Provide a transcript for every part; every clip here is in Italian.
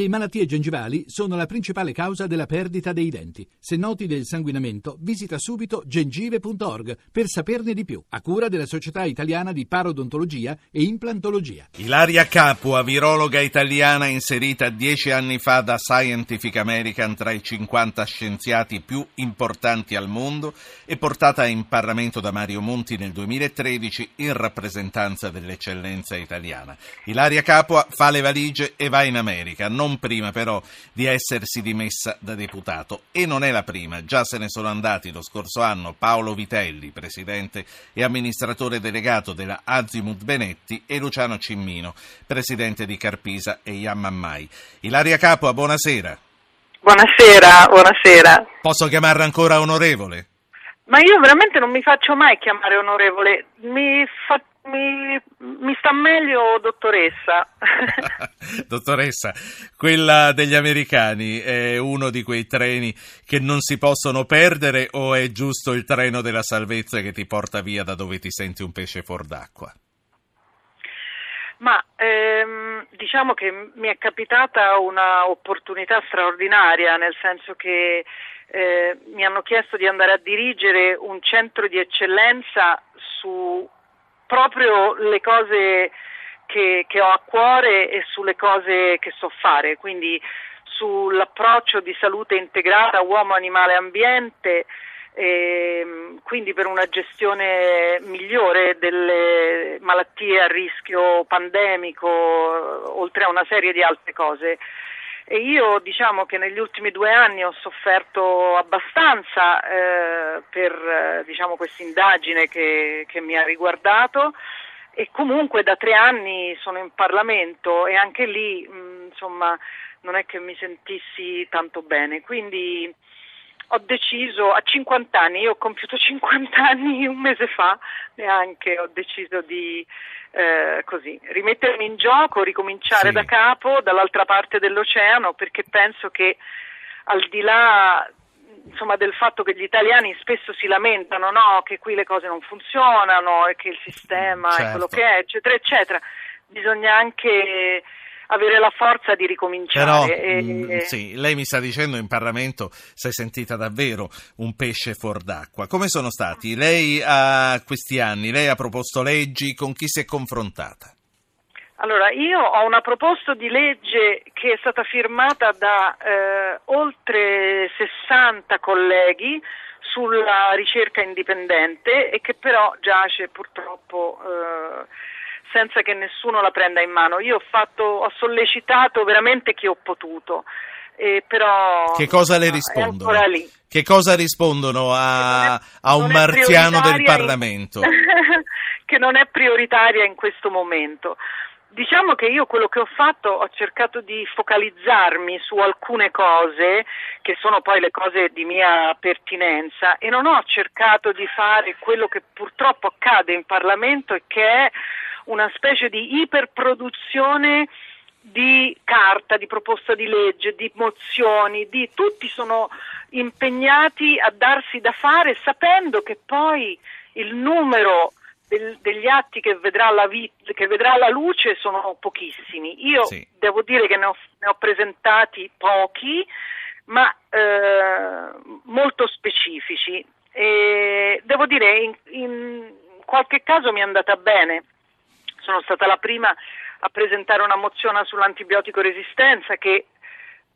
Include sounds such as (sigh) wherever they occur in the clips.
Le malattie gengivali sono la principale causa della perdita dei denti. Se noti del sanguinamento, visita subito gengive.org per saperne di più, a cura della Società Italiana di Parodontologia e Implantologia. Ilaria Capua, virologa italiana inserita dieci anni fa da Scientific American tra i 50 scienziati più importanti al mondo e portata in Parlamento da Mario Monti nel 2013 in rappresentanza dell'eccellenza italiana. Ilaria Capua fa le valigie e va in America. Non non prima però di essersi dimessa da deputato. E non è la prima, già se ne sono andati lo scorso anno Paolo Vitelli, presidente e amministratore delegato della Azimut Benetti, e Luciano Cimmino, presidente di Carpisa e Yammammai. Ilaria Capua, buonasera. Buonasera, buonasera. Posso chiamarla ancora onorevole? Ma io veramente non mi faccio mai chiamare onorevole, mi fa mi, mi, sta meglio dottoressa. (laughs) dottoressa, quella degli americani è uno di quei treni che non si possono perdere o è giusto il treno della salvezza che ti porta via da dove ti senti un pesce fuor d'acqua? Ma ehm, diciamo che mi è capitata un'opportunità straordinaria, nel senso che eh, mi hanno chiesto di andare a dirigere un centro di eccellenza su proprio le cose che, che, ho a cuore e sulle cose che so fare, quindi sull'approccio di salute integrata uomo, animale, ambiente, e quindi per una gestione migliore delle malattie a rischio pandemico, oltre a una serie di altre cose. E io diciamo che negli ultimi due anni ho sofferto abbastanza eh, per eh, diciamo, questa indagine che, che mi ha riguardato e comunque da tre anni sono in Parlamento e anche lì mh, insomma non è che mi sentissi tanto bene. Quindi ho deciso a 50 anni, io ho compiuto (laughs) 50 anni un mese fa neanche, ho deciso di eh, così, rimettermi in gioco, ricominciare sì. da capo dall'altra parte dell'oceano perché penso che al di là insomma, del fatto che gli italiani spesso si lamentano no? che qui le cose non funzionano e che il sistema certo. è quello che è, eccetera, eccetera, bisogna anche avere la forza di ricominciare. Però, e... mh, mm, sì, lei mi sta dicendo in Parlamento si è sentita davvero un pesce fuor d'acqua. Come sono stati? Lei ha questi anni, lei ha proposto leggi, con chi si è confrontata? Allora, io ho una proposta di legge che è stata firmata da eh, oltre 60 colleghi sulla ricerca indipendente e che però giace purtroppo eh, senza che nessuno la prenda in mano. Io ho, fatto, ho sollecitato veramente chi ho potuto. Eh, però che cosa le rispondono? Che cosa rispondono a, è, a un marziano del Parlamento? In, (laughs) che non è prioritaria in questo momento. Diciamo che io quello che ho fatto ho cercato di focalizzarmi su alcune cose che sono poi le cose di mia pertinenza e non ho cercato di fare quello che purtroppo accade in Parlamento e che è una specie di iperproduzione di carta, di proposta di legge, di mozioni, di tutti sono impegnati a darsi da fare sapendo che poi il numero del, degli atti che vedrà, la vit- che vedrà la luce sono pochissimi. Io sì. devo dire che ne ho, ne ho presentati pochi, ma eh, molto specifici. E devo dire, in, in qualche caso mi è andata bene sono stata la prima a presentare una mozione sull'antibiotico resistenza che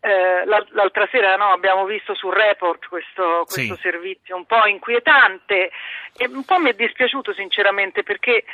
eh, l'altra sera no, abbiamo visto sul report questo, questo sì. servizio un po' inquietante e un po' mi è dispiaciuto sinceramente perché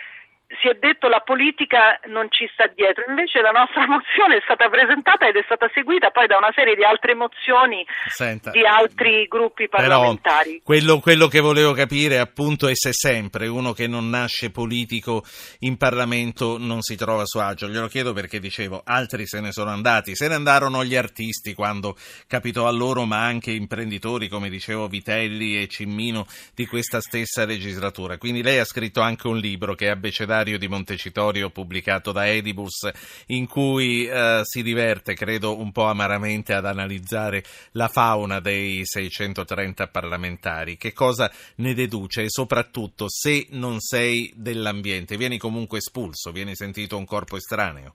si è detto la politica non ci sta dietro, invece la nostra (laughs) mozione è stata presentata ed è stata seguita poi da una serie di altre mozioni Senta, di altri gruppi parlamentari. Quello, quello, che volevo capire appunto è se sempre uno che non nasce politico in Parlamento non si trova a suo agio. Glielo chiedo perché dicevo, altri se ne sono andati, se ne andarono gli artisti quando capitò a loro, ma anche imprenditori come dicevo Vitelli e Cimmino di questa stessa legislatura. Quindi lei ha scritto anche un libro che è abbecedario documentario di Montecitorio pubblicato da Edibus in cui eh, si diverte, credo un po' amaramente, ad analizzare la fauna dei 630 parlamentari. Che cosa ne deduce? E soprattutto, se non sei dell'ambiente, vieni comunque espulso, vieni sentito un corpo estraneo?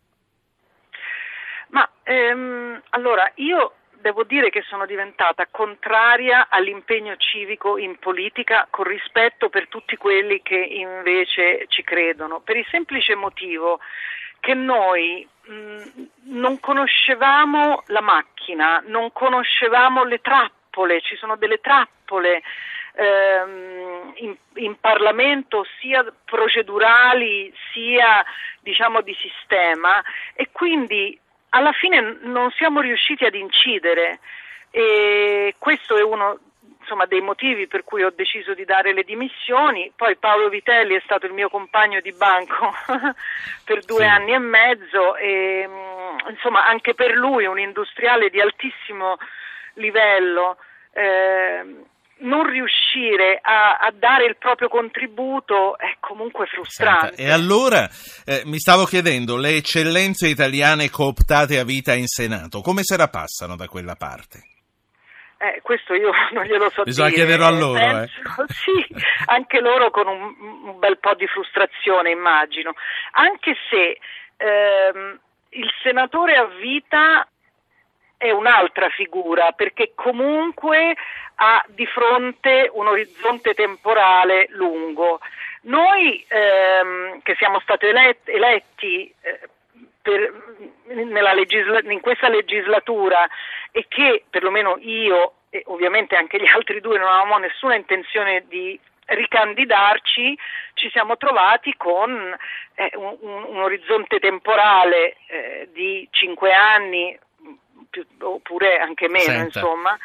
Ma ehm, allora io devo dire che sono diventata contraria all'impegno civico in politica con rispetto per tutti quelli che invece ci credono, per il semplice motivo che noi mh, non conoscevamo la macchina, non conoscevamo le trappole, ci sono delle trappole ehm, in, in, Parlamento sia procedurali sia diciamo di sistema e quindi alla fine non siamo riusciti ad incidere e questo è uno insomma, dei motivi per cui ho deciso di dare le dimissioni. Poi Paolo Vitelli è stato il mio compagno di banco (laughs) per due sì. anni e mezzo e mm, insomma anche per lui un industriale di altissimo livello. Eh, non riuscire a, a, dare il proprio contributo è comunque frustrante. Senta, e allora eh, mi stavo chiedendo, le eccellenze italiane cooptate a vita in Senato, come se la passano da quella parte? Eh, questo io (laughs) non glielo so Bisogna dire. chiederlo a loro. Eh. Penso, eh. (laughs) Sì, anche loro con un, un, bel po' di frustrazione, immagino. Anche se ehm, il senatore a vita è un'altra figura, perché comunque ha di fronte un orizzonte temporale lungo. Noi ehm, che siamo stati eletti, eletti eh, per, legisla- in questa legislatura e che perlomeno io e ovviamente anche gli altri due non avevamo nessuna intenzione di ricandidarci, ci siamo trovati con eh, un, un, orizzonte temporale eh, di cinque anni, più, oppure anche meno, Senta. insomma.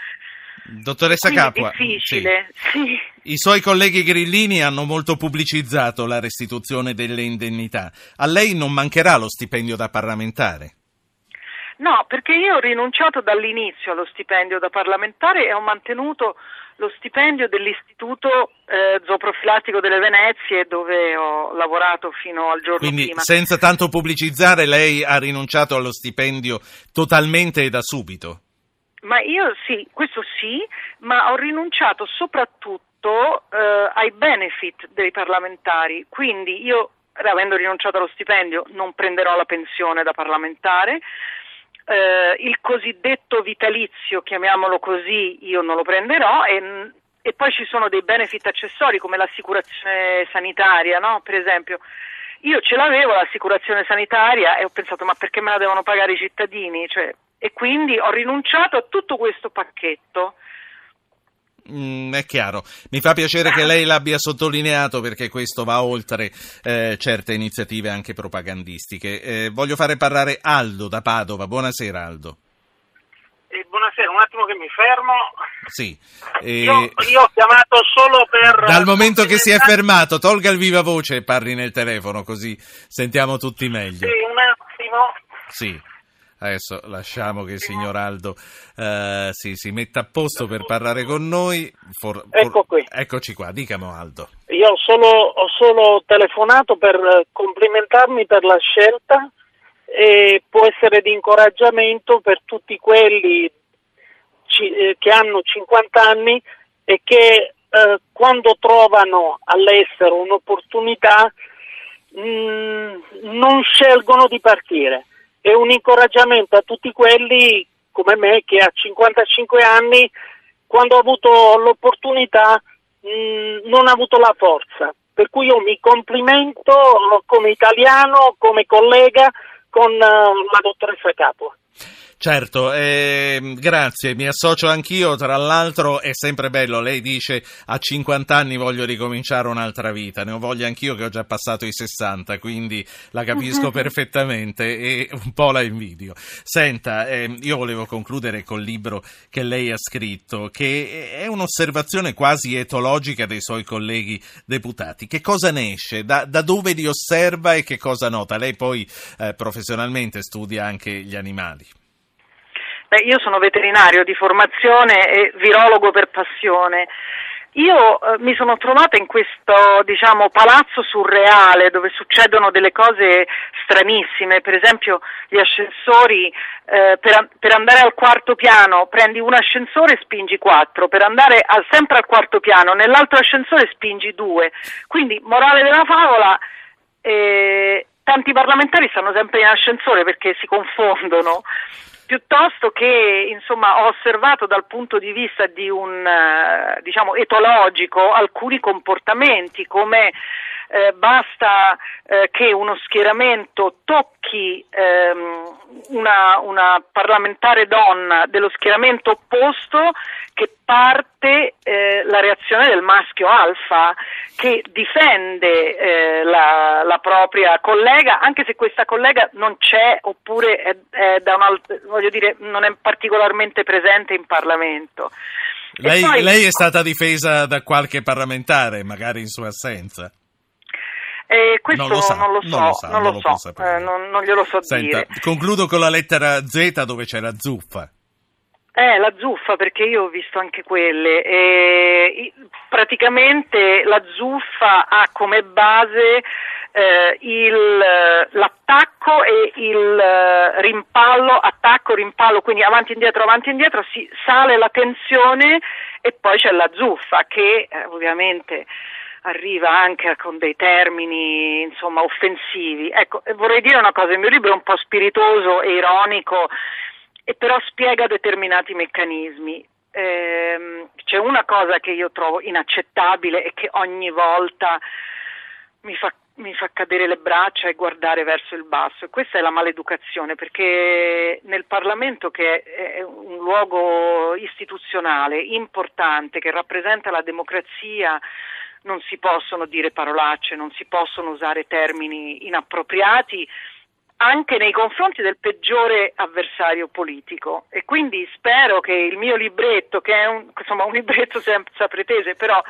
Dottoressa Capua, difficile, sì. Sì. i suoi colleghi grillini hanno molto pubblicizzato la restituzione delle indennità. A lei non mancherà lo stipendio da parlamentare? No, perché io ho rinunciato dall'inizio allo stipendio da parlamentare e ho mantenuto lo stipendio dell'Istituto eh, Zooprofilattico delle Venezie dove ho lavorato fino al giorno Quindi, prima. senza tanto pubblicizzare, lei ha rinunciato allo stipendio totalmente e da subito? Ma io sì, questo sì, ma ho rinunciato soprattutto eh, ai benefit dei parlamentari. Quindi io, avendo rinunciato allo stipendio, non prenderò la pensione da parlamentare eh, il cosiddetto vitalizio, chiamiamolo così, io non lo prenderò e, e, poi ci sono dei benefit accessori come l'assicurazione sanitaria, no? per esempio. Io ce l'avevo l'assicurazione sanitaria e ho pensato ma perché me la devono pagare i cittadini? Cioè, e quindi ho rinunciato a tutto questo pacchetto Mm, è chiaro, mi fa piacere che lei l'abbia sottolineato perché questo va oltre eh, certe iniziative anche propagandistiche. Eh, voglio fare parlare Aldo da Padova. Buonasera Aldo. Eh, buonasera, un attimo che mi fermo. Sì. Io, io, ho chiamato solo per... Dal momento che si è fermato, tolga il viva voce e parli nel telefono così sentiamo tutti meglio. Sì, un attimo. Sì. Adesso lasciamo che il signor Aldo eh, si, si, metta a posto per parlare con noi. For, for, ecco qui. Eccoci qua, dicamo Aldo. Io ho solo, ho solo telefonato per complimentarmi per la scelta e può essere di incoraggiamento per tutti quelli eh, che hanno 50 anni e che eh, quando trovano all'estero un'opportunità mh, mm, non scelgono di partire è un incoraggiamento a tutti quelli come me che a 55 anni, quando ho avuto l'opportunità, mh, non ha avuto la forza. Per cui io mi complimento come italiano, come collega con uh, la dottoressa Capua. Certo, eh, grazie, mi associo anch'io, tra l'altro è sempre bello, lei dice a 50 anni voglio ricominciare un'altra vita, ne ho voglia anch'io che ho già passato i 60, quindi la capisco (laughs) perfettamente e un po' la invidio. Senta, eh, io volevo concludere col libro che lei ha scritto, che è un'osservazione quasi etologica dei suoi colleghi deputati. Che cosa ne esce? Da, da dove li osserva e che cosa nota? Lei poi eh, professionalmente studia anche gli animali. Beh, io sono veterinario di formazione e virologo per passione. Io eh, mi sono trovata in questo diciamo, palazzo surreale dove succedono delle cose stranissime, per esempio gli ascensori, eh, per, per, andare al quarto piano prendi un ascensore e spingi quattro, per andare al, sempre al quarto piano nell'altro ascensore spingi due. Quindi, morale della favola, eh, tanti parlamentari stanno sempre in ascensore perché si confondono piuttosto che insomma, ho osservato dal punto di vista di un eh, diciamo etologico alcuni comportamenti come eh, basta eh, che uno schieramento tocchi ehm, una, una, parlamentare donna dello schieramento opposto che parte eh, la reazione del maschio alfa che difende eh, la, la, propria collega anche se questa collega non c'è oppure è, è alt- dire, non è particolarmente presente in Parlamento. Lei, poi, lei è stata difesa da qualche parlamentare, magari in sua assenza? Eh, questo non lo, sa, non lo so, non lo, sa, non lo lo so eh, non, non, glielo so Senta, dire. Concludo con la lettera Z dove c'è la zuffa. Eh, la zuffa, perché io ho visto anche quelle. Eh, praticamente la zuffa ha come base eh, il, l'attacco e il eh, rimpallo, attacco, rimpallo, quindi avanti e indietro, avanti e indietro, si sale la tensione e poi c'è la zuffa che eh, ovviamente arriva anche con dei termini insomma, offensivi. Ecco, vorrei dire una cosa, il mio libro è un po' spiritoso e ironico, e però spiega determinati meccanismi. Eh, c'è una cosa che io trovo inaccettabile e che ogni volta mi fa, mi fa cadere le braccia e guardare verso il basso. E questa è la maleducazione perché nel Parlamento che è un luogo istituzionale importante che rappresenta la democrazia non si possono dire parolacce, non si possono usare termini inappropriati anche nei confronti del peggiore avversario politico. E quindi spero che il mio libretto, che è un, insomma, un libretto senza pretese, però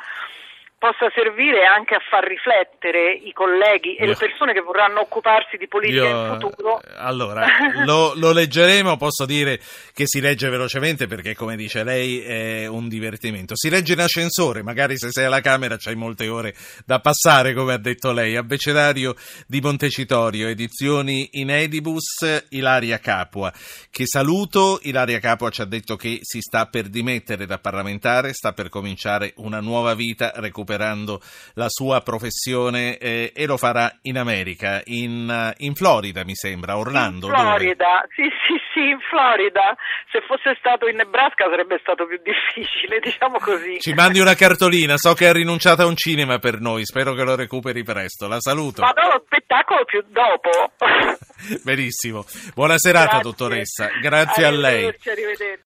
possa servire anche a far riflettere i colleghi e Io... le persone che vorranno occuparsi di politica Io... in futuro. Allora, (laughs) lo, lo, leggeremo, posso dire che si legge velocemente perché come dice lei è un divertimento. Si legge in ascensore, magari se sei alla Camera c'hai molte ore da passare, come ha detto lei. Abbecedario di Montecitorio, edizioni in Edibus, Ilaria Capua, che saluto. Ilaria Capua ci ha detto che si sta per dimettere da parlamentare, sta per cominciare una nuova vita, recuperare recuperando la sua professione eh, e lo farà in America, in, eh, in, Florida mi sembra, Orlando. In Florida, dove? sì sì sì, in Florida. Se fosse stato in Nebraska sarebbe stato più difficile, (laughs) diciamo così. Ci mandi una cartolina, so che ha rinunciato a un cinema per noi, spero che lo recuperi presto, la saluto. Ma no, lo spettacolo più dopo. (laughs) Benissimo, buona serata Grazie. dottoressa, grazie a lei.